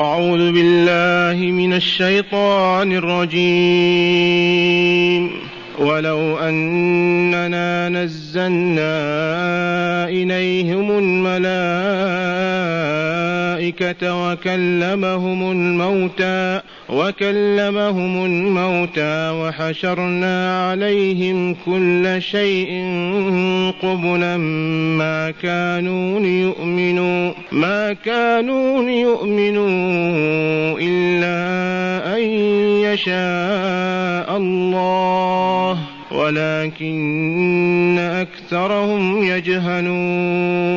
أعوذ بالله من الشيطان الرجيم. ولو أننا نزلنا إليهم الملائكة وكلمهم الموتى وكلمهم الموتى وحشرنا عليهم كل شيء قبلا ما كانوا ليؤمنوا ما كانوا ليؤمنوا إلا أن يشاء الله ولكن أكثرهم يجهلون.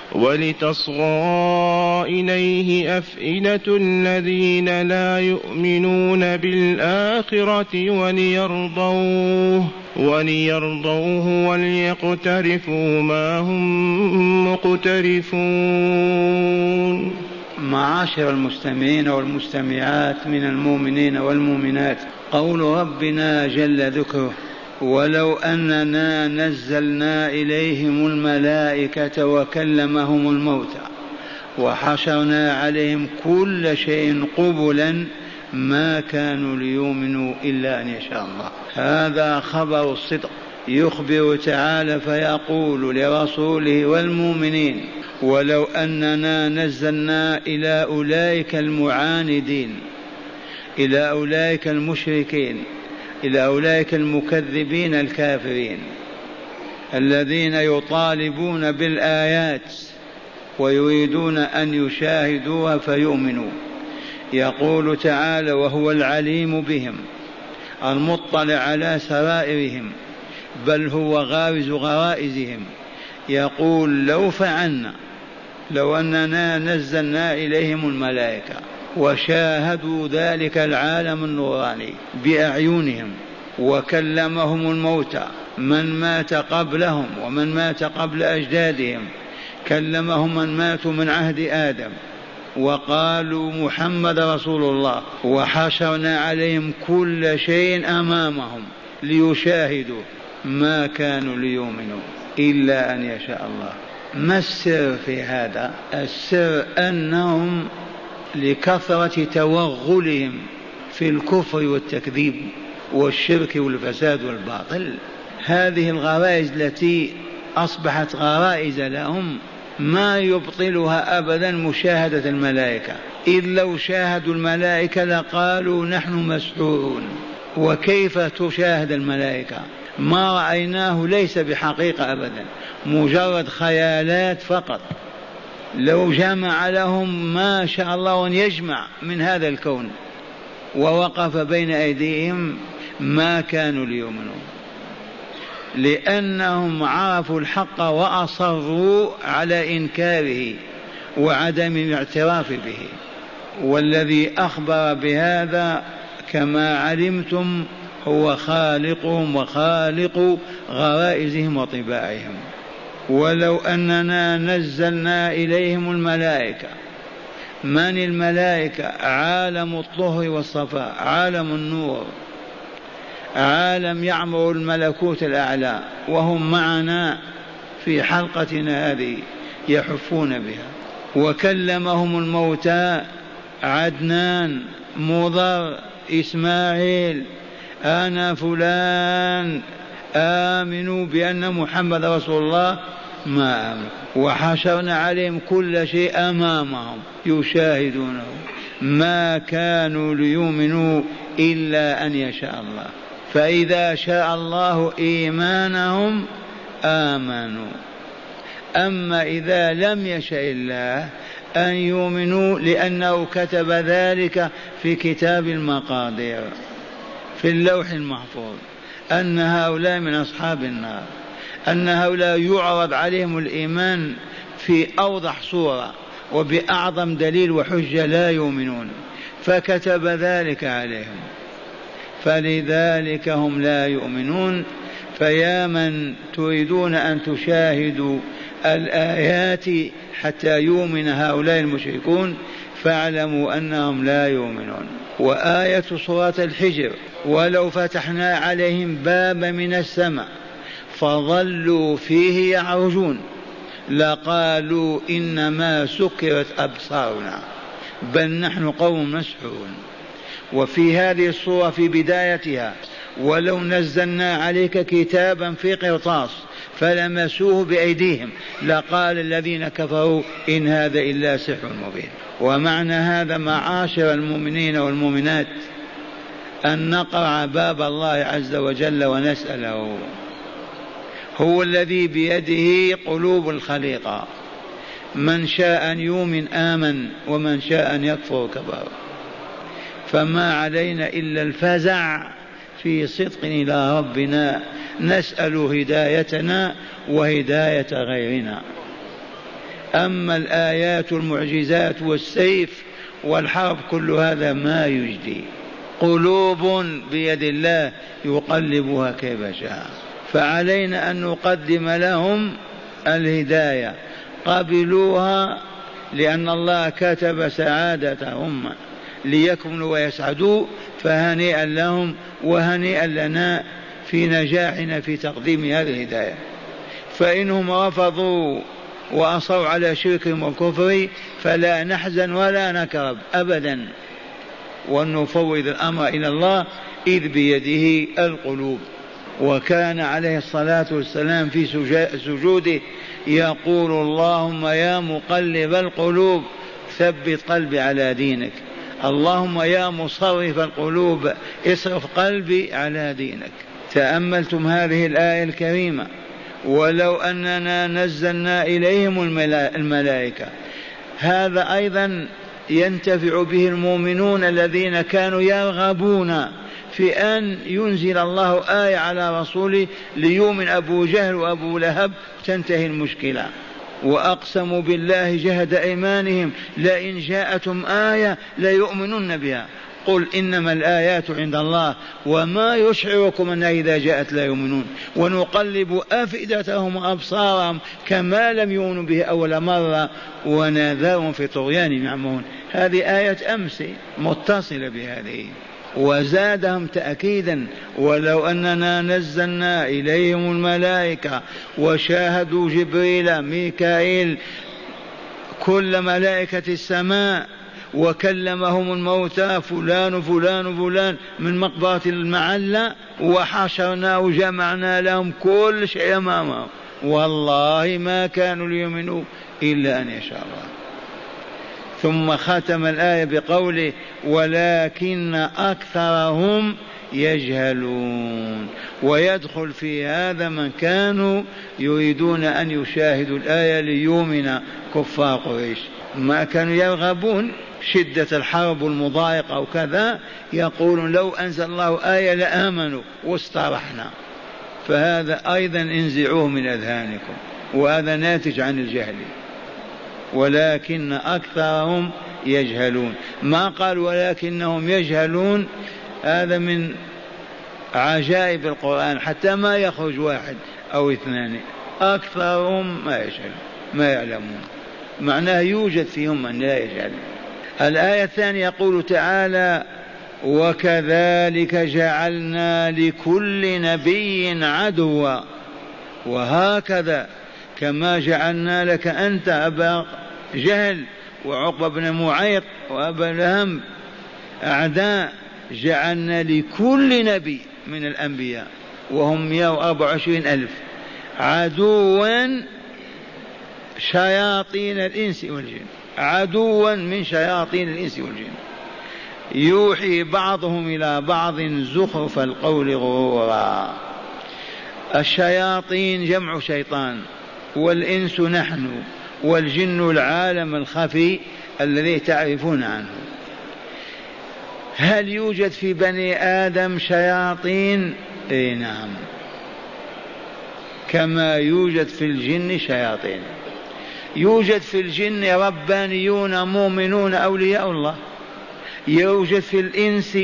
ولتصغى إليه أفئدة الذين لا يؤمنون بالآخرة وليرضوه وليرضوه وليقترفوا ما هم مقترفون. معاشر المستمعين والمستمعات من المؤمنين والمؤمنات قول ربنا جل ذكره ولو أننا نزلنا إليهم الملائكة وكلمهم الموتى وحشرنا عليهم كل شيء قبلا ما كانوا ليؤمنوا إلا أن يشاء الله. هذا خبر الصدق يخبر تعالى فيقول لرسوله والمؤمنين ولو أننا نزلنا إلى أولئك المعاندين إلى أولئك المشركين إلى أولئك المكذبين الكافرين الذين يطالبون بالآيات ويريدون أن يشاهدوها فيؤمنوا. يقول تعالى وهو العليم بهم المطلع على سرائرهم بل هو غارز غرائزهم. يقول لو فعلنا لو أننا نزلنا إليهم الملائكة وشاهدوا ذلك العالم النوراني بأعينهم وكلمهم الموتى من مات قبلهم ومن مات قبل أجدادهم كلمهم من ماتوا من عهد آدم. وقالوا محمد رسول الله. وحشرنا عليهم كل شيء أمامهم ليشاهدوا ما كانوا ليؤمنوا إلا أن يشاء الله. ما السر في هذا؟ السر أنهم لكثرة توغلهم في الكفر والتكذيب والشرك والفساد والباطل. هذه الغرائز التي أصبحت غرائز لهم ما يبطلها أبدا مشاهدة الملائكة. إذ لو شاهدوا الملائكة لقالوا نحن مسحورون. وكيف تشاهد الملائكة؟ ما رأيناه ليس بحقيقة أبدا مجرد خيالات فقط. لو جمع لهم ما شاء الله أن يجمع من هذا الكون ووقف بين أيديهم ما كانوا ليؤمنوا. لأنهم عرفوا الحق وأصروا على إنكاره وعدم الاعتراف به. والذي أخبر بهذا كما علمتم هو خالقهم وخالق غرائزهم وطباعهم. ولو أننا نزلنا إليهم الملائكة. من الملائكة؟ عالم الطهر والصفاء عالم النور عالم يعمر الملكوت الأعلى وهم معنا في حلقتنا هذه يحفون بها. وكلمهم الموتى عدنان مضر إسماعيل أنا فلان آمنوا بأن محمد رسول الله ما آمنوا وحشرنا عليهم كل شيء أمامهم يشاهدونه. ما كانوا ليؤمنوا إلا أن يشاء الله. فإذا شاء الله إيمانهم آمنوا. أما إذا لم يشاء الله أن يؤمنوا لأنه كتب ذلك في كتاب المقادير في اللوح المحفوظ. أن هؤلاء من أصحاب النار أن هؤلاء يعرض عليهم الإيمان في أوضح صورة وبأعظم دليل وحجة لا يؤمنون. فكتب ذلك عليهم. فلذلك هم لا يؤمنون. فيا من تريدون أن تشاهدوا الآيات حتى يؤمن هؤلاء المشركون فاعلموا أنهم لا يؤمنون. وآية سورة الحجر ولو فتحنا عليهم بابا من السماء فظلوا فيه يعرجون لقالوا إنما سكرت أبصارنا بل نحن قوم مسحورون. وفي هذه الصورة في بدايتها ولو نزلنا عليك كتابا في قرطاس فلمسوه بأيديهم. لقال الذين كفروا إن هذا إلا سحر مبين. ومعنى هذا معاشر المؤمنين والمؤمنات أن نقرع باب الله عز وجل ونسأله. هو الذي بيده قلوب الخليقة. من شاء أن يؤمن آمن ومن شاء أن يكفر كفر. فما علينا إلا الفزع. في صدق إلى ربنا نسأل هدايتنا وهداية غيرنا. أما الآيات المعجزات والسيف والحرب كل هذا ما يجدي. قلوب بيد الله يقلبها كيف شاء. فعلينا أن نقدم لهم الهداية. قبلوها لأن الله كتب سعادتهم ليكملوا ويسعدوا فهنيئا لهم وهنيئا لنا في نجاحنا في تقديم هذه الهداية. فإنهم رفضوا وأصروا على شركهم وكفرهم فلا نحزن ولا نكرب أبدا. ونفوض الأمر إلى الله إذ بيده القلوب. وكان عليه الصلاة والسلام في سجوده يقول اللهم يا مقلب القلوب ثبت قلبي على دينك. اللهم يا مصرف القلوب اصرف قلبي على دينك. تأملتم هذه الآية الكريمة. ولو أننا نزلنا إليهم الملائكة. هذا أيضا ينتفع به المؤمنون الذين كانوا يرغبون في أن ينزل الله آية على رسوله ليؤمن أبو جهل وأبو لهب تنتهي المشكلة. وأقسموا بالله جهد أيمانهم لئن جاءتهم آية ليؤمنن بها. قل إنما الآيات عند الله وما يشعركم أنها إذا جاءت لا يؤمنون. ونقلب أفئدتهم وأبصارهم كما لم يؤمنوا به أول مرة ونذرهم في طغيان يعمهون. هذه آية أمس متصلة بهذه. وزادهم تأكيدا ولو أننا نزلنا إليهم الملائكة وشاهدوا جبريل ميكائيل كل ملائكة السماء وكلمهم الموتى فلان فلان فلان من مقبرة المعلة وحشرنا وجمعنا لهم كل شيء أمامهم. والله ما كانوا ليؤمنوا إلا أن يشاء الله. ثم ختم الآية بقوله ولكن أكثرهم يجهلون. ويدخل في هذا من كانوا يريدون أن يشاهدوا الآية ليؤمن كفار قريش. ما كانوا يرغبون شدة الحرب المضايقة وكذا يقولون لو أنزل الله آية لآمنوا واسترحنا. فهذا أيضا انزعوه من أذهانكم وهذا ناتج عن الجهل. ولكن أكثرهم يجهلون. ما قال ولكنهم يجهلون؟ هذا من عجائب القرآن حتى ما يخرج واحد أو اثنان. أكثرهم ما يجهلون ما يعلمون. معناه يوجد فيهم من لا يجهل. الآية الثانية يقول تعالى وكذلك جعلنا لكل نبي عدوا. وهكذا كما جعلنا لك أنت أبا جهل وعقبة بن معيط وأبا لهم أعداء جعلنا لكل نبي من الأنبياء وهم 124 ألف. عدوا شياطين الإنس والجن. عدوا من شياطين الإنس والجن. يوحي بعضهم إلى بعض زخرف القول غرورا. الشياطين جمع شيطان والإنس نحن. والجن العالم الخفي الذي تعرفون عنه. هل يوجد في بني آدم شياطين؟ إي نعم. كما يوجد في الجن شياطين. يوجد في الجن ربانيون مؤمنون أولياء الله. يوجد في الإنس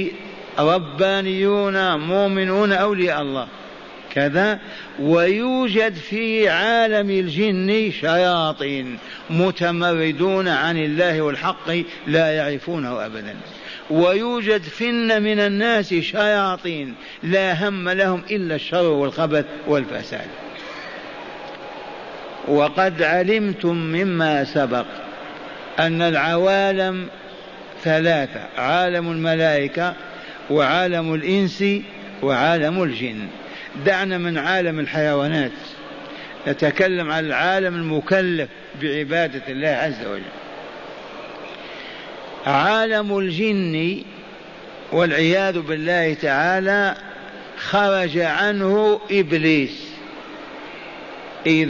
ربانيون مؤمنون أولياء الله. كذا ويوجد في عالم الجن شياطين متمردون عن الله والحق لا يعرفونه أبدا. ويوجد فن من الناس شياطين لا هم لهم إلا الشر والخبث والفساد. وقد علمتم مما سبق أن العوالم ثلاثة عالم الملائكة وعالم الإنس وعالم الجن. دعنا من عالم الحيوانات. نتكلم عن العالم المكلف بعبادة الله عز وجل. عالم الجن والعياذ بالله تعالى خرج عنه إبليس. إذ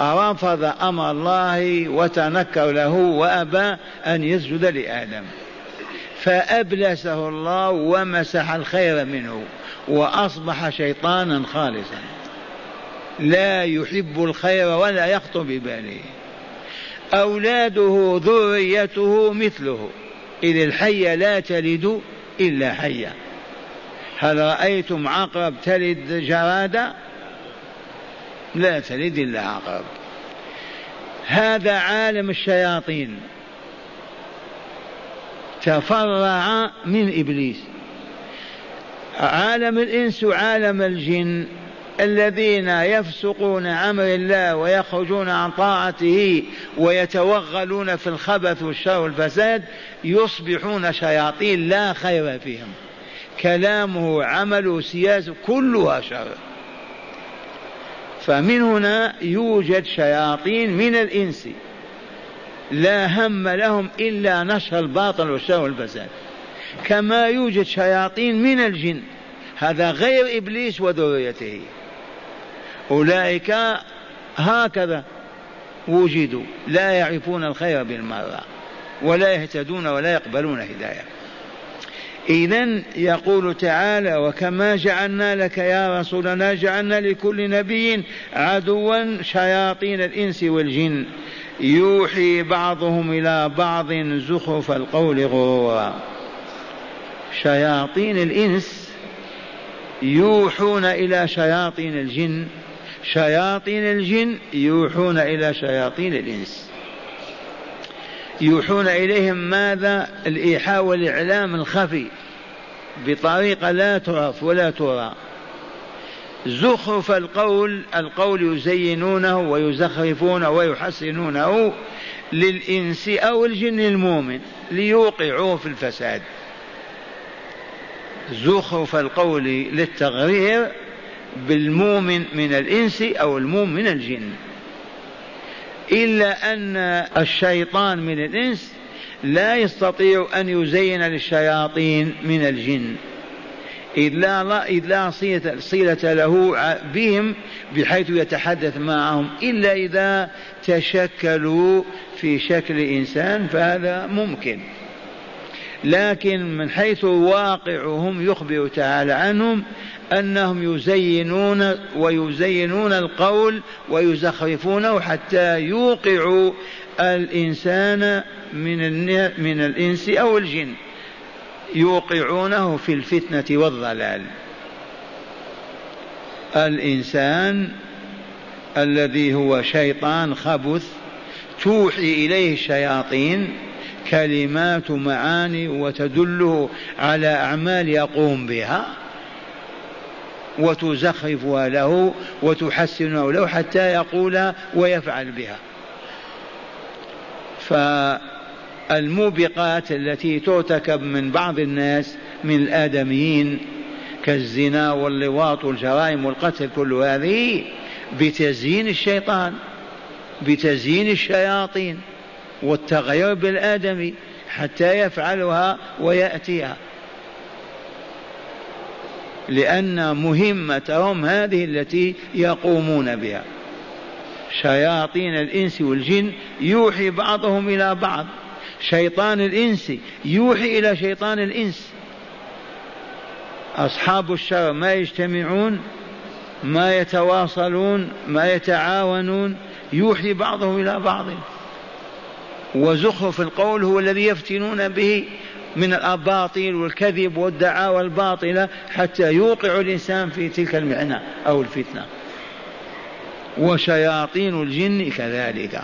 رفض أمر الله وتنكر له وأبى أن يسجد لآدم. فأبلسه الله ومسح الخير منه. وأصبح شيطانا خالصا. لا يحب الخير ولا يخطر بباله أولاده ذريته مثله. إذ الحيه لا تلد إلا حيه هل رأيتم عقرب تلد جراده لا تلد إلا عقرب. هذا عالم الشياطين. تفرع من إبليس. عالم الإنس وعالم الجن الذين يفسقون أمر الله ويخرجون عن طاعته ويتوغلون في الخبث والشر والفساد يصبحون شياطين لا خير فيهم. كلامه عمله سياسه كلها شر. فمن هنا يوجد شياطين من الإنس لا هم لهم إلا نشر الباطل والشر والفساد. كما يوجد شياطين من الجن. هذا غير إبليس وذريته. أولئك هكذا وجدوا. لا يعرفون الخير بالمرة ولا يهتدون ولا يقبلون هداية. إذا يقول تعالى وكما جعلنا لك يا رسولنا جعلنا لكل نبي عدوا شياطين الإنس والجن. يوحي بعضهم إلى بعض زخرف القول غرورا. شياطين الإنس يوحون إلى شياطين الجن. شياطين الجن يوحون إلى شياطين الإنس. يوحون إليهم ماذا؟ الإيحاء والإعلام الخفي بطريقة لا تعرف ولا ترى. زخرف القول القول يزينونه ويزخرفونه ويحسنونه للإنس أو الجن المؤمن ليوقعوه في الفساد. زخرف القول للتغرير بالمؤمن من الإنس أو المؤمن من الجن. إلا أن الشيطان من الإنس لا يستطيع أن يزين للشياطين من الجن. إذ لا, إذ لا صلة, له بهم بحيث يتحدث معهم. إلا إذا تشكلوا في شكل إنسان فهذا ممكن. لكن من حيث واقعهم يخبر تعالى عنهم أنهم يزينون ويزينون القول ويزخرفونه حتى يوقعوا الإنسان من من الإنس أو الجن. يوقعونه في الفتنة والضلال. الإنسان الذي هو شيطان خبث توحي إليه الشياطين كلمات معاني وتدله على أعمال يقوم بها وتزخرفها له وتحسنها له حتى يقول ويفعل بها. فالموبقات التي ترتكب من بعض الناس من الآدميين كالزنا واللواط والجرائم والقتل كل هذه بتزيين الشيطان بتزيين الشياطين. والتغير بالآدمي حتى يفعلها ويأتيها. لأن مهمتهم هذه التي يقومون بها. شياطين الإنس والجن يوحي بعضهم إلى بعض. شيطان الإنس يوحي إلى شيطان الإنس. أصحاب الشر ما يجتمعون ما يتواصلون ما يتعاونون يوحي بعضهم إلى بعض. وزخرف القول هو الذي يفتنون به من الأباطيل والكذب والدعاوى الباطلة حتى يوقع الإنسان في تلك المعنى أو الفتنة. وشياطين الجن كذلك.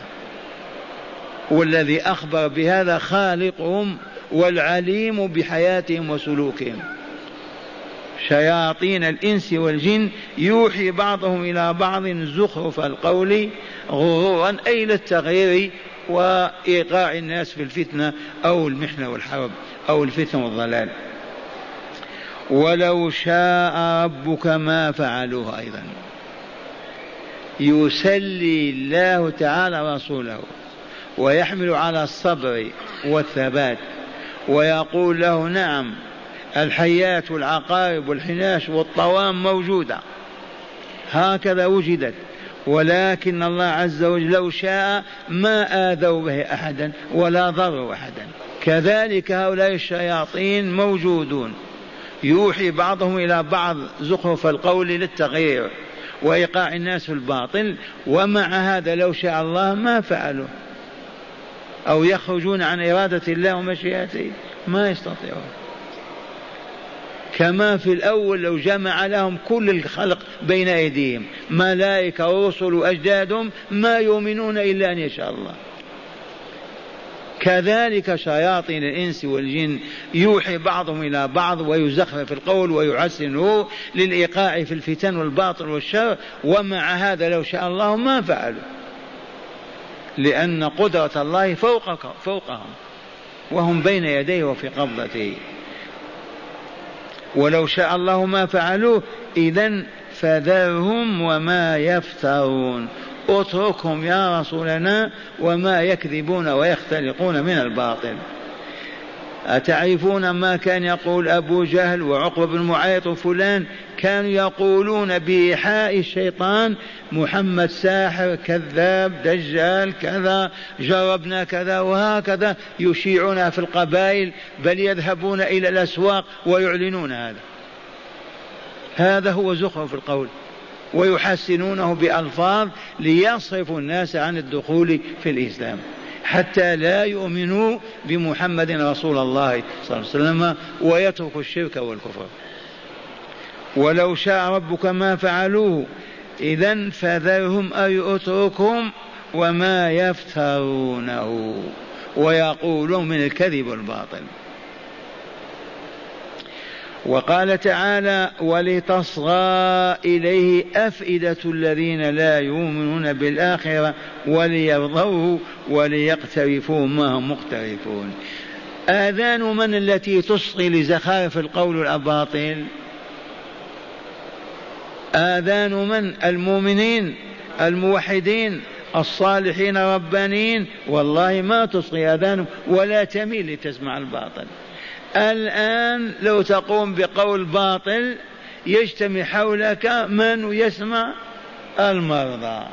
والذي أخبر بهذا خالقهم والعليم بحياتهم وسلوكهم. شياطين الإنس والجن يوحي بعضهم إلى بعض زخرف القول غرورا أي للتغيير وإيقاع الناس في الفتنة أو المحنة والحرب أو الفتنة والضلال. ولو شاء ربك ما فعلوه أيضا. يسلي الله تعالى رسوله ويحمل على الصبر والثبات ويقول له نعم الحيات والعقارب والحناش والطوام موجودة. هكذا وجدت ولكن الله عز وجل لو شاء ما آذوا به أحدا ولا ضروا أحدا. كذلك هؤلاء الشياطين موجودون. يوحي بعضهم إلى بعض زخرف القول للتغيير وإيقاع الناس في الباطل ومع هذا لو شاء الله ما فعلوا. أو يخرجون عن إرادة الله ومشيئته ما يستطيعون. كما في الأول لو جمع لهم كل الخلق بين أيديهم. ملائكة ورسل وأجدادهم ما يؤمنون إلا أن يشاء الله. كذلك شياطين الإنس والجن يوحي بعضهم إلى بعض ويزخرف القول ويحسنه للإيقاع في الفتن والباطل والشر ومع هذا لو شاء الله ما فعلوا. لأن قدرة الله فوقك فوقهم وهم بين يديه وفي قبضته. ولو شاء الله ما فعلوه إذا فذرهم وما يفترون. اتركهم يا رسولنا وما يكذبون ويختلقون من الباطل. أتعرفون ما كان يقول أبو جهل وعقبة بن معيط وفلان؟ كانوا يقولون بإيحاء الشيطان محمد ساحر كذاب دجال كذا جربنا كذا وهكذا يشيعون في القبائل بل يذهبون إلى الأسواق ويعلنون هذا. هذا هو زخرف القول ويحسنونه بألفاظ ليصرفوا الناس عن الدخول في الإسلام حتى لا يؤمنوا بمحمد رسول الله صلى الله عليه وسلم ويتركوا الشرك والكفر. ولو شاء ربك ما فعلوه إذا فذرهم أي اتركهم وما يفترونه ويقولون من الكذب والباطل. وقال تعالى ولتصغى إليه أفئدة الذين لا يؤمنون بالآخرة وليرضوه وليقترفوا ما هم مقترفون. آذان من التي تصغي لزخارف القول والأباطيل آذان من؟ المؤمنين الموحدين الصالحين ربانيين. والله ما تصغي آذانهم ولا تميل لتسمع الباطل. الآن لو تقوم بقول باطل يجتمع حولك من يسمع المرضى.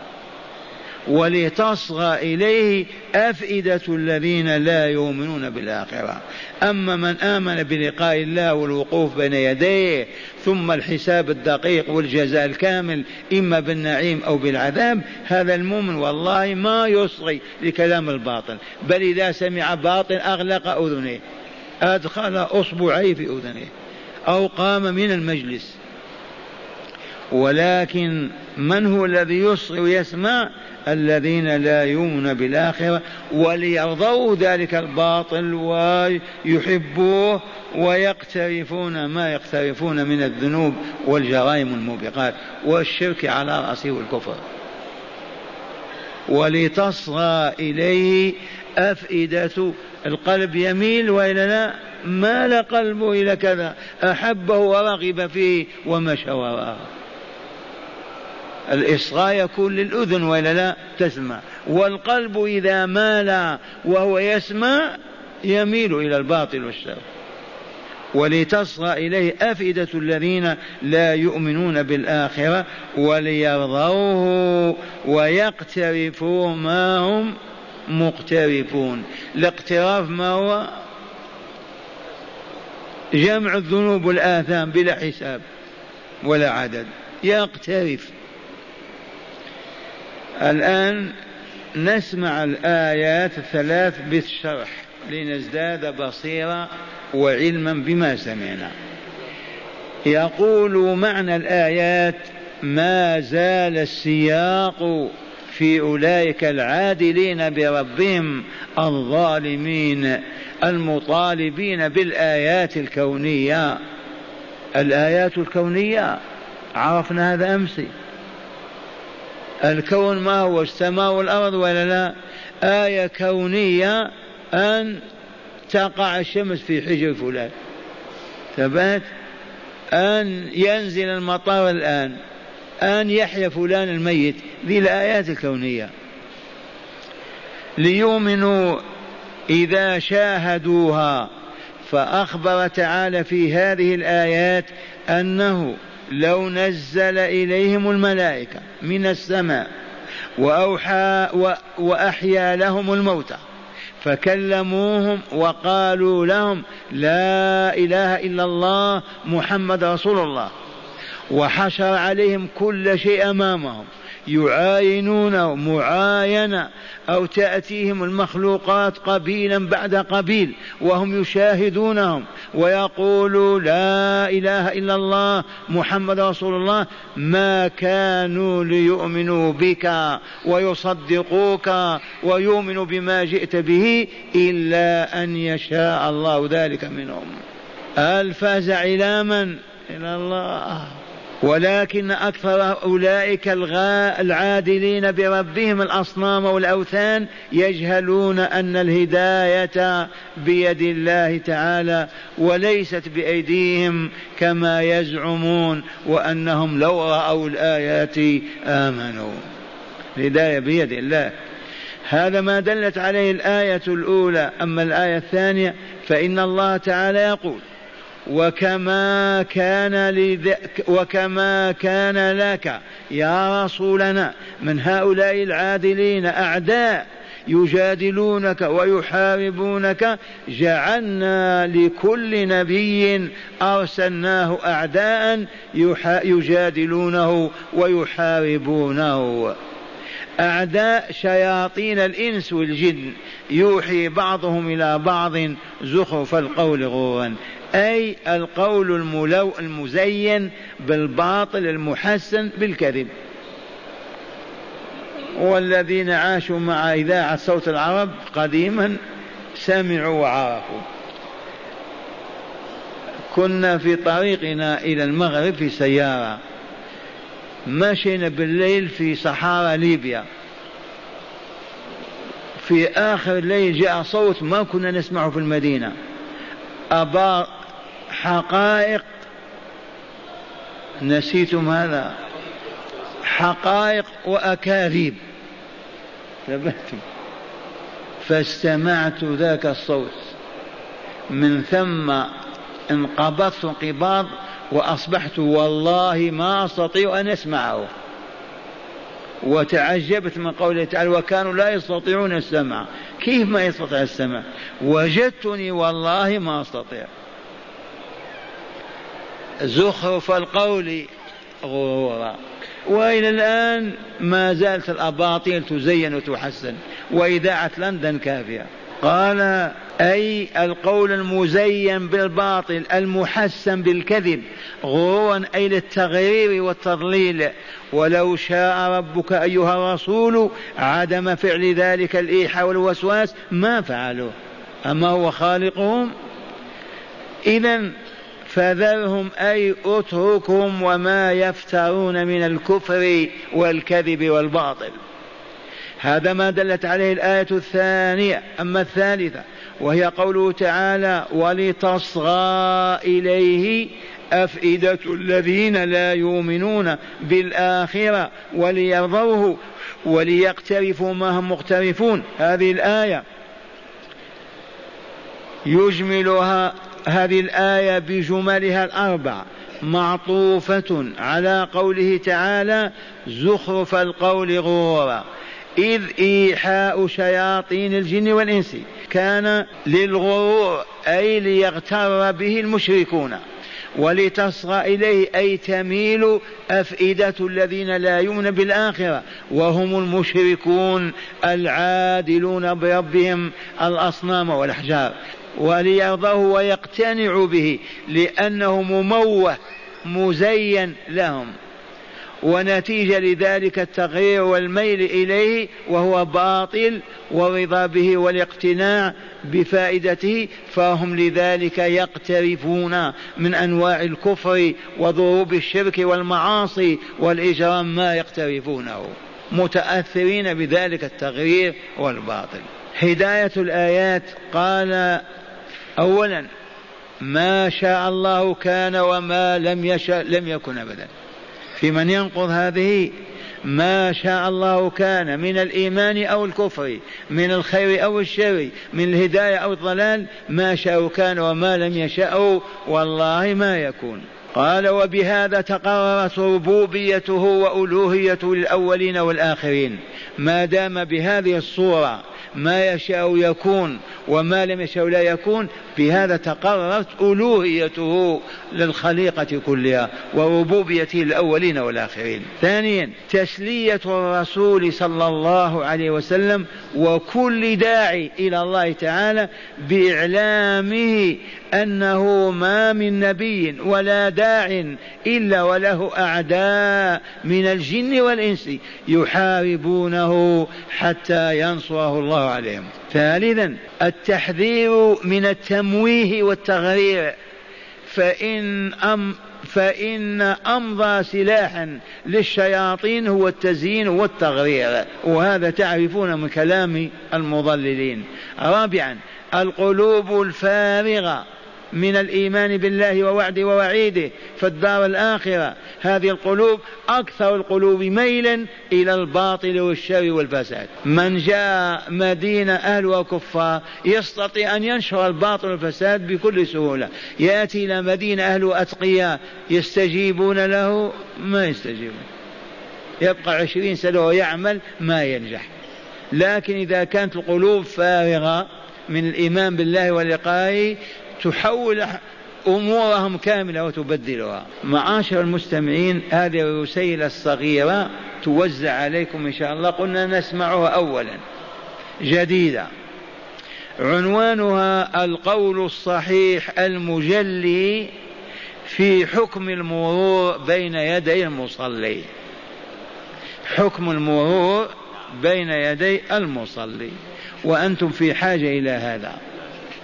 ولتصغى إليه أفئدة الذين لا يؤمنون بالآخرة. أما من آمن بلقاء الله والوقوف بين يديه ثم الحساب الدقيق والجزاء الكامل إما بالنعيم أو بالعذاب هذا المؤمن والله ما يصغي لكلام الباطل. بل إذا سمع باطل أغلق أذنيه. أدخل أصبعيه في أذنيه. أو قام من المجلس. ولكن من هو الذي يصغي ويسمع؟ الذين لا يؤمنون بالآخرة وليرضوا ذلك الباطل ويحبوه ويقترفون ما يقترفون من الذنوب والجرائم الموبقات والشرك على رأسه والكفر. ولتصغى إليه أفئدة القلب. يميل وإلى لا مال قلبه إلى كذا أحبه ورغب فيه ومشى وراءه. الإصغاء يكون للأذن وإلا لا؟ تسمع. والقلب إذا مال وهو يسمع يميل إلى الباطل والشر. ولتصغى إليه أفئدة الذين لا يؤمنون بالآخرة وليرضوه ويقترفوا ما هم مقترفون. الاقتراف ما هو؟ جمع الذنوب والآثام بلا حساب ولا عدد. يقترف. الآن نسمع الآيات الثلاث بالشرح لنزداد بصيرا وعلما بما سمعنا. يقول معنى الآيات ما زال السياق في أولئك العادلين بربهم الظالمين المطالبين بالآيات الكونية. الآيات الكونية عرفنا هذا أمس. الكون ما هو السماء والأرض ولا لا؟ آية كونية أن تقع الشمس في حجر فلان. ثبات أن ينزل المطر الآن. أن يحيا فلان الميت. ذي الآيات الكونية. ليؤمنوا إذا شاهدوها. فأخبر تعالى في هذه الآيات أنه لو نزل إليهم الملائكة من السماء وأوحى وأحيا لهم الموتى فكلموهم وقالوا لهم لا إله إلا الله محمد رسول الله وحشر عليهم كل شيء أمامهم يعاينونه معاينه أو تأتيهم المخلوقات قبيلا بعد قبيل وهم يشاهدونهم ويقولوا لا إله إلا الله محمد رسول الله ما كانوا ليؤمنوا بك ويصدقوك ويؤمنوا بما جئت به إلا أن يشاء الله ذلك منهم. الفزع إلى من إلى الله؟ ولكن أكثر أولئك العادلين بربهم الأصنام والأوثان يجهلون أن الهداية بيد الله تعالى وليست بأيديهم كما يزعمون وأنهم لو رأوا الآيات آمنوا. الهداية بيد الله. هذا ما دلت عليه الآية الأولى أما الآية الثانية فإن الله تعالى يقول وكما كان لذ... وكما كان لك يا رسولنا من هؤلاء العادلين أعداء يجادلونك ويحاربونك جعلنا لكل نبي أرسلناه أعداء يجادلونه ويحاربونه. أعداء شياطين الإنس والجن يوحي بعضهم إلى بعض زخرف القول غرورا أي القول الملو المزين بالباطل المحسن بالكذب. والذين عاشوا مع إذاعة صوت العرب قديما سمعوا وعرفوا. كنا في طريقنا إلى المغرب في سيارة. مشينا بالليل في صحارى ليبيا. في آخر الليل جاء صوت ما كنا نسمعه في المدينة. أبار حقائق. نسيتم هذا. حقائق وأكاذيب. ثبتم فاستمعت ذاك الصوت. من ثم انقبضت انقباض وأصبحت والله ما أستطيع أن أسمعه. وتعجبت من قوله تعالى وكانوا لا يستطيعون السمع. كيف ما يستطيع السمع؟ وجدتني والله ما أستطيع. زخرف القول. غرورا وإلى الآن ما زالت الأباطيل تزين وتحسن وإذاعة لندن كافية. قال أي القول المزين بالباطل المحسن بالكذب غرورا أي للتغرير والتضليل. ولو شاء ربك أيها الرسول عدم فعل ذلك الإيحاء والوسواس ما فعلوه. أما هو خالقهم؟ اذا فذرهم أي أتركهم وما يفترون من الكفر والكذب والباطل. هذا ما دلت عليه الآية الثانية أما الثالثة وهي قوله تعالى ولتصغى إليه أفئدة الذين لا يؤمنون بالآخرة وليرضوه وليقترفوا ما هم مقترفون. هذه الآية يجملها هذه الآية بجملها الأربع. معطوفة على قوله تعالى زخرف القول غرورا إذ إيحاء شياطين الجن والإنس كان للغرور أي ليغتر به المشركون. ولتصغى إليه أي تميل أفئدة الذين لا يؤمنون بالآخرة. وهم المشركون العادلون بربهم الأصنام والأحجار. وليرضوه ويقتنعوا به لأنه مموه مزين لهم. ونتيجة لذلك التغيير والميل إليه وهو باطل والرضا به والاقتناع بفائدته فهم لذلك يقترفون من أنواع الكفر وضروب الشرك والمعاصي والإجرام ما يقترفونه متأثرين بذلك التغيير والباطل. هداية الآيات قال أولا ما شاء الله كان وما لم يشاء لم يكن أبدا. في من ينقض هذه ما شاء الله كان من الإيمان أو الكفر من الخير أو الشر من الهداية أو الضلال ما شاء كان وما لم يشاء والله ما يكون. قال وبهذا تقررت ربوبيته وألوهيته للأولين والآخرين. ما دام بهذه الصورة ما يشاء يكون وما لم يشاء لا يكون بهذا تقررت ألوهيته للخليقة كلها وربوبيته للأولين والآخرين. ثانيا تسلية الرسول صلى الله عليه وسلم وكل داعي إلى الله تعالى بإعلامه أنه ما من نبي ولا داع إلا وله أعداء من الجن والإنس يحاربونه حتى ينصره الله عليهم. ثالثا التحذير من التمويه والتغرير. فإن أم فإن أمضى سلاحا للشياطين هو التزيين والتغرير. وهذا تعرفون من كلام المضللين. رابعا القلوب الفارغة. من الإيمان بالله ووعده ووعيده في الدار الآخرة. هذه القلوب أكثر القلوب ميلا إلى الباطل والشر والفساد. من جاء مدينة أهلها كفار يستطيع أن ينشر الباطل والفساد بكل سهولة. يأتي إلى مدينة أهلها أتقياء يستجيبون له؟ ما يستجيبون. يبقى عشرين سنة ويعمل ما ينجح. لكن إذا كانت القلوب فارغة من الإيمان بالله ولقائه تحول أمورهم كاملة وتبدلها. معاشر المستمعين هذه الرسيلة الصغيرة توزع عليكم إن شاء الله. قلنا نسمعها أولا. جديدة. عنوانها القول الصحيح المجلي في حكم المرور بين يدي المصلي. حكم المرور بين يدي المصلي. وأنتم في حاجة إلى هذا.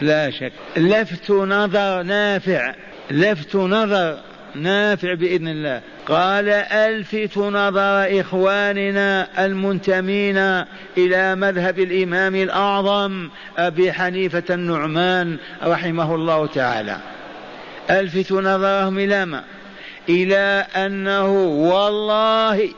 لا شك. لفت نظر نافع لفت نظر نافع بإذن الله. قال ألفت نظر إخواننا المنتمين إلى مذهب الإمام الأعظم أبي حنيفة النعمان رحمه الله تعالى. ألفت نظرهم إلى ما؟ إلى أنه والله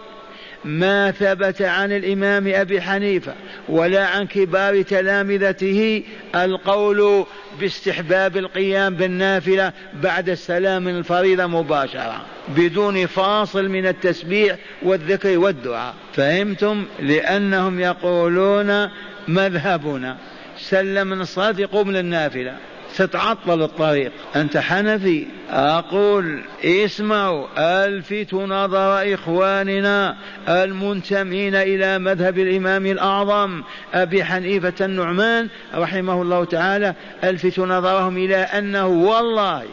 ما ثبت عن الإمام أبي حنيفة ولا عن كبار تلامذته القول باستحباب القيام بالنافلة بعد السلام من الفريضة مباشرة بدون فاصل من التسبيح والذكر والدعاء. فهمتم؟ لأنهم يقولون مذهبنا سلم من الصلاة يقوم للنافلة تتعطل الطريق. أنت حنفي. أقول اسمعوا ألفت نظر إخواننا المنتمين إلى مذهب الإمام الأعظم أبي حنيفة النعمان رحمه الله تعالى ألفت نظرهم إلى أنه والله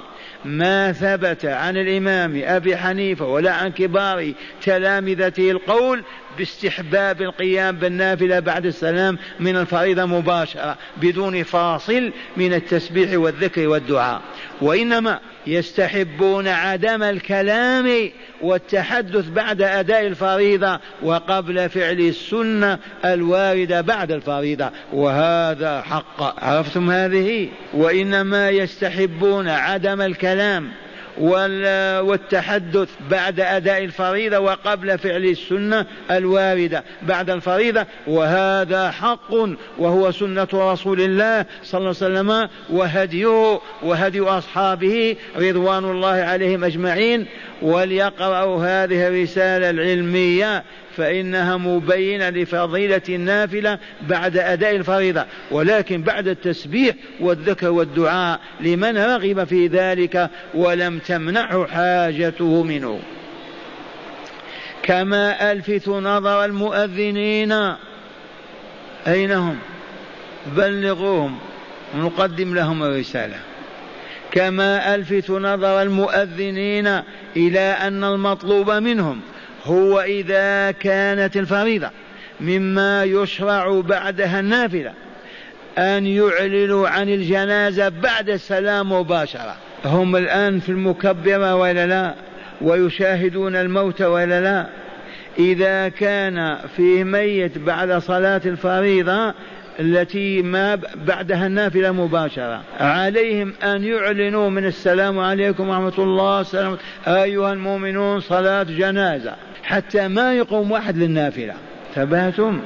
ما ثبت عن الإمام أبي حنيفة ولا عن كبار تلامذته القول باستحباب القيام بالنافلة بعد السلام من الفريضة مباشرة بدون فاصل من التسبيح والذكر والدعاء. وإنما يستحبون عدم الكلام والتحدث بعد أداء الفريضة وقبل فعل السنة الواردة بعد الفريضة. وهذا حق. عرفتم هذه؟ وإنما يستحبون عدم الكلام والتحدث بعد أداء الفريضة وقبل فعل السنة الواردة. بعد الفريضة وهذا حق وهو سنة رسول الله صلى الله عليه وسلم وهديه وهدي أصحابه رضوان الله عليهم أجمعين. وليقرأوا هذه الرسالة العلمية فإنها مبينة لفضيلة النافلة بعد أداء الفريضة. ولكن بعد التسبيح والذكر والدعاء لمن رغب في ذلك ولم تمنعه حاجته منه. كما ألفت نظر المؤذنين. أين هم؟ بلغوهم. نقدم لهم الرسالة. كما ألفت نظر المؤذنين إلى أن المطلوب منهم. هو إذا كانت الفريضة مما يشرع بعدها النافلة أن يعلنوا عن الجنازة بعد السلام مباشرة. هم الآن في المكبرة ولا لا؟ ويشاهدون الموت ولا لا؟ إذا كان فيه ميت بعد صلاة الفريضة التي ما بعدها النافلة مباشرة. عليهم أن يعلنوا من السلام عليكم ورحمة الله السلام أيها المؤمنون صلاة جنازة. حتى ما يقوم واحد للنافلة. ثباتم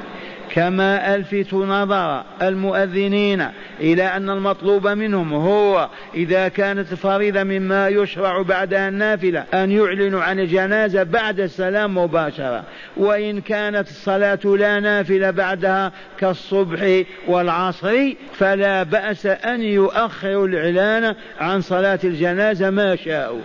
كما ألفت نظر المؤذنين إلى أن المطلوب منهم هو إذا كانت الفريضة مما يشرع بعدها النافلة أن يعلنوا عن الجنازة بعد السلام مباشرة. وإن كانت الصلاة لا نافلة بعدها كالصبح والعصر فلا بأس أن يؤخروا الإعلان عن صلاة الجنازة ما شاءوا.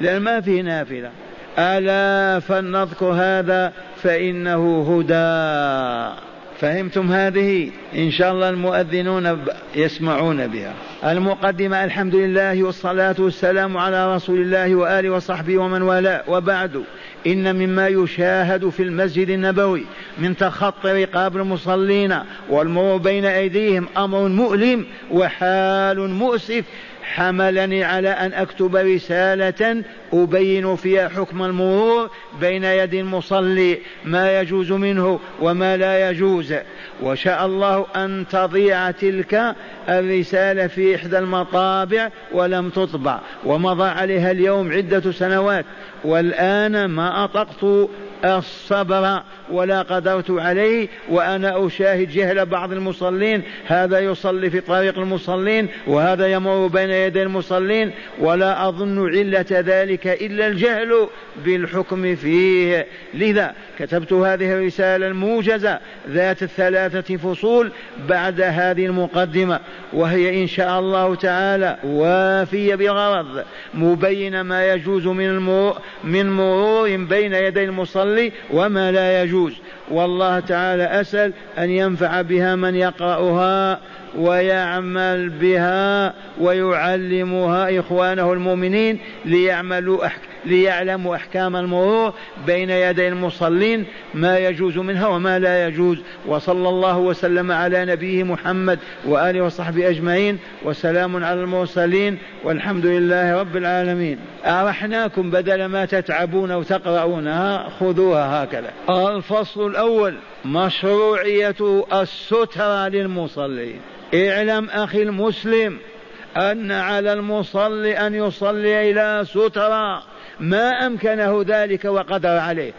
لأن ما فيه نافلة. ألا فلنذكر هذا فإنه هدى. فهمتم هذه؟ إن شاء الله المؤذنون يسمعون بها. المقدمة الحمد لله والصلاة والسلام على رسول الله وآله وصحبه ومن والاه. وبعد إن مما يشاهد في المسجد النبوي من تخطي رقاب المصلين والمرور بين أيديهم أمر مؤلم وحال مؤسف حملني على أن أكتب رسالة أبين فيها حكم المرور بين يد المصلي ما يجوز منه وما لا يجوز. وشاء الله أن تضيع تلك الرسالة في إحدى المطابع ولم تطبع ومضى عليها اليوم عدة سنوات والآن ما أطقت الصبر ولا قدرت عليه وأنا أشاهد جهل بعض المصلين هذا يصلي في طريق المصلين وهذا يمر بين يدي المصلين ولا أظن علة ذلك إلا الجهل بالحكم فيه لذا كتبت هذه الرسالة الموجزة ذات الثلاثة فصول بعد هذه المقدمة وهي إن شاء الله تعالى وافية بغرض مبين ما يجوز من من مرور بين يدي المصلي وما لا يجوز. والله تعالى أسأل أن ينفع بها من يقرأها ويعمل بها ويعلمها إخوانه المؤمنين ليعملوا أحكام ليعلموا أحكام المرور بين يدي المصلين ما يجوز منها وما لا يجوز. وصلى الله وسلم على نبيه محمد وآله وصحبه أجمعين وسلام على المرسلين والحمد لله رب العالمين. أرحناكم بدل ما تتعبون وتقرؤونها خذوها هكذا. الفصل الأول مشروعية السترة للمصلين. اعلم أخي المسلم أن على المصلي أن يصلي إلى سترة. ما أمكنه ذلك وقدر عليه.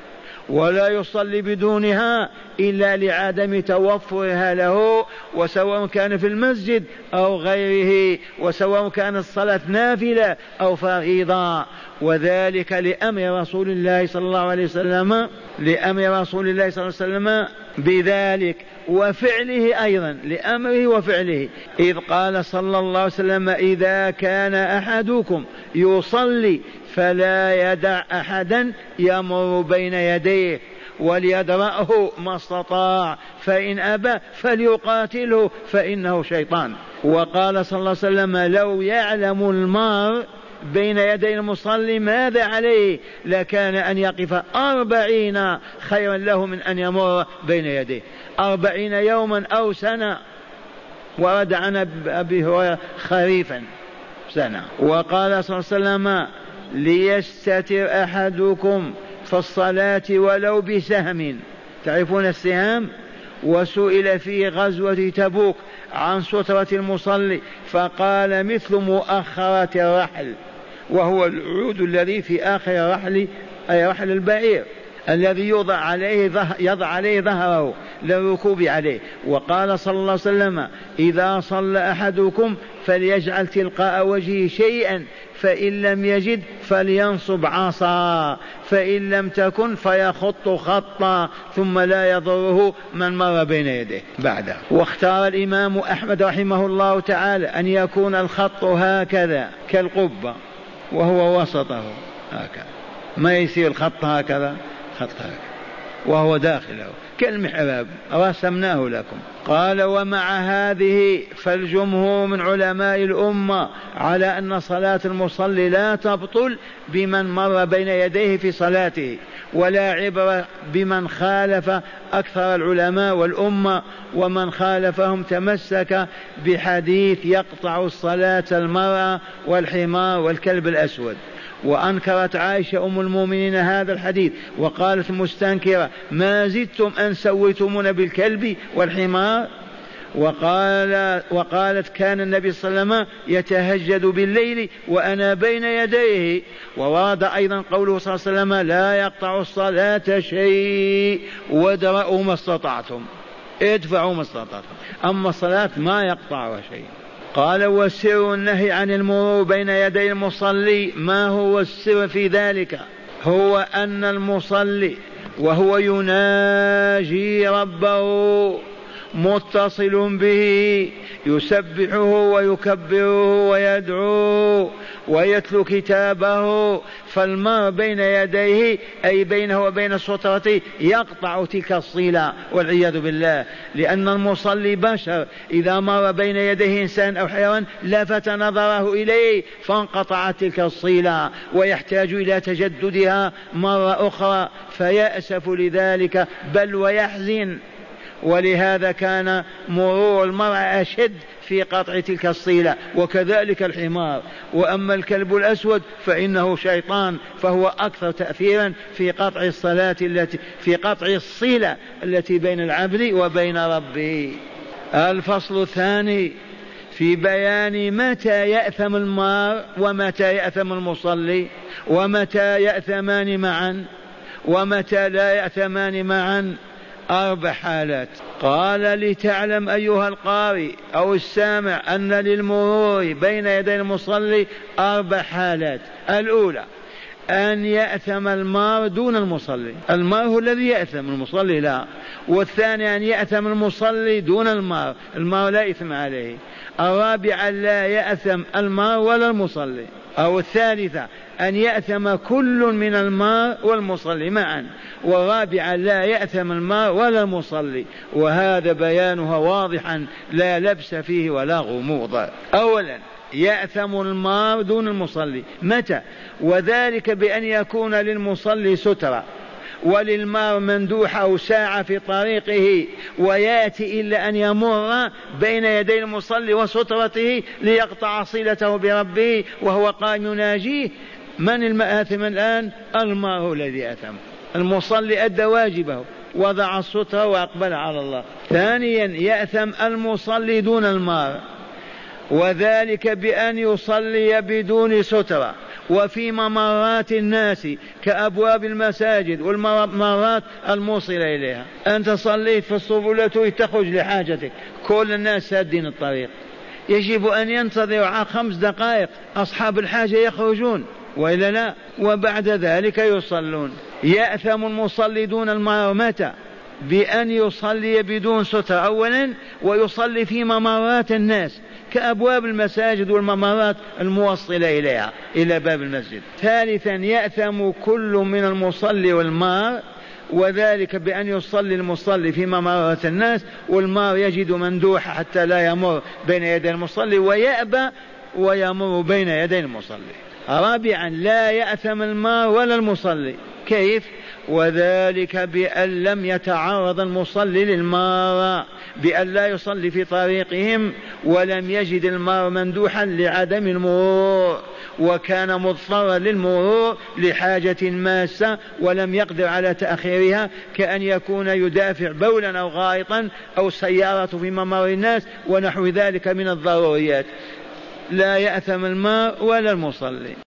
ولا يصلي بدونها إلا لعدم توفرها له وسواء كان في المسجد أو غيره وسواء كانت الصلاة نافلة أو فريضة. وذلك لأمر رسول الله صلى الله عليه وسلم لأمر رسول الله صلى الله عليه وسلم بذلك. وفعله أيضا لأمره وفعله. إذ قال صلى الله عليه وسلم إذا كان أحدكم يصلي فلا يدع أحدا يمر بين يديه وليدرأه ما استطاع فإن أبى فليقاتله فإنه شيطان. وقال صلى الله عليه وسلم لو يعلم المار بين يدي المصلي ماذا عليه؟ لكان أن يقف أربعين خيرا له من أن يمر بين يديه. أربعين يوما أو سنة. ورد عن أبي هريرة خريفا سنة. وقال صلى الله عليه وسلم ليستتر أحدكم في الصلاة ولو بسهم. تعرفون السهام وسئل في غزوة تبوك عن سترة المصلي فقال مثل مؤخرة الرحل. وهو العود الذي في آخر رحل أي رحل البعير الذي يوضع عليه يضع عليه ظهره للركوب عليه. وقال صلى الله عليه وسلم إذا صلى أحدكم فليجعل تلقاء وجهه شيئا فإن لم يجد فلينصب عصا فإن لم تكن فيخط خطا ثم لا يضره من مر بين يديه. بعده. واختار الإمام أحمد رحمه الله تعالى أن يكون الخط هكذا كالقبة. وهو وسطه هكذا. ما يصير الخط هكذا؟ خط هكذا. وهو داخله. كالمحراب. رسمناه لكم. قال ومع هذه فالجمهور من علماء الأمة على أن صلاة المصلي لا تبطل بمن مر بين يديه في صلاته. ولا عبرة بمن خالف أكثر العلماء والأمة ومن خالفهم تمسك بحديث يقطع الصلاة المرأة والحمار والكلب الأسود. وأنكرت عائشة أم المؤمنين هذا الحديث وقالت مستنكرة ما زدتم أن سويتمون بالكلب والحمار؟ وقال وقالت كان النبي صلى الله عليه وسلم يتهجد بالليل وأنا بين يديه. وورد أيضا قوله صلى الله عليه وسلم لا يقطع الصلاة شيء وادرأوا ما استطعتم ادفعوا ما استطعتم. أما الصلاة ما يقطعها شيء. قال وسر النهي عن المرور بين يدي المصلي ما هو السر في ذلك؟ هو أن المصلي وهو يناجي ربه. متصل به يسبحه ويكبره ويدعوه ويتلو كتابه فالمر بين يديه أي بينه وبين السترة يقطع تلك الصلة والعياذ بالله. لأن المصلي بشر إذا مر بين يديه إنسان أو حيوان لفت نظره إليه فانقطعت تلك الصلة ويحتاج إلى تجددها مرة أخرى فيأسف لذلك بل ويحزن. ولهذا كان مرور المرء أشد في قطع تلك الصلة وكذلك الحمار. وأما الكلب الأسود فإنه شيطان فهو أكثر تأثيرا في قطع الصلاة التي في قطع الصلة التي بين العبد وبين ربه. الفصل الثاني في بيان متى يأثم المار ومتى يأثم المصلي ومتى يأثمان معا ومتى لا يأثمان معا. أربع حالات. قال لتعلم أيها القارئ أو السامع أن للمرور بين يدي المصلي أربع حالات. الأولى أن يأثم المار دون المصلي. المار هو الذي يأثم المصلي لا. والثاني أن يأثم المصلي دون المار. المار لا إثم عليه. الرابع لا يأثم المار ولا المصلي. أو الثالثة أن يأثم كل من المار والمصلي معا والرابعة لا يأثم المار ولا المصلي وهذا بيانها واضحا لا لبس فيه ولا غموض. أولا يأثم المار دون المصلي. متى؟ وذلك بأن يكون للمصلي سترة. وللمار مندوحة ساعة في طريقه ويأتي إلا أن يمر بين يدي المصلي وسترته ليقطع صلته بربه وهو قائم يناجيه. من المآثم الآن؟ المار هو الذي أثم. المصلي أدى واجبه وضع السترة وأقبل على الله. ثانيا يأثم المصلي دون المار وذلك بأن يصلي بدون سترة. وفي ممرات الناس كأبواب المساجد والممرات الموصلة إليها. أنت صليت في الصبولة تخرج لحاجتك. كل الناس سادين الطريق. يجب أن ينتظر خمس دقائق. أصحاب الحاجة يخرجون. وإلا لا؟ وبعد ذلك يصلون. يأثم المصلي دون المرأة متى بأن يصلي بدون ستر أولا ويصلي في ممرات الناس. كأبواب المساجد والممرات الموصلة إليها إلى باب المسجد. ثالثا يأثم كل من المصلي والمار وذلك بأن يصلي المصلي في ممرات الناس والمار يجد مندوحة حتى لا يمر بين يدي المصلي ويأبى ويمر بين يدي المصلي. رابعا لا يأثم المار ولا المصلي. كيف؟ وذلك بأن لم يتعرض المصلي للمار. بأن لا يصلي في طريقهم ولم يجد المار مندوحا لعدم المرور وكان مضطرا للمرور لحاجة ماسة ولم يقدر على تأخيرها كأن يكون يدافع بولا أو غائطا أو سيارة في ممر الناس ونحو ذلك من الضروريات. لا يأثم الماء ولا المصلي.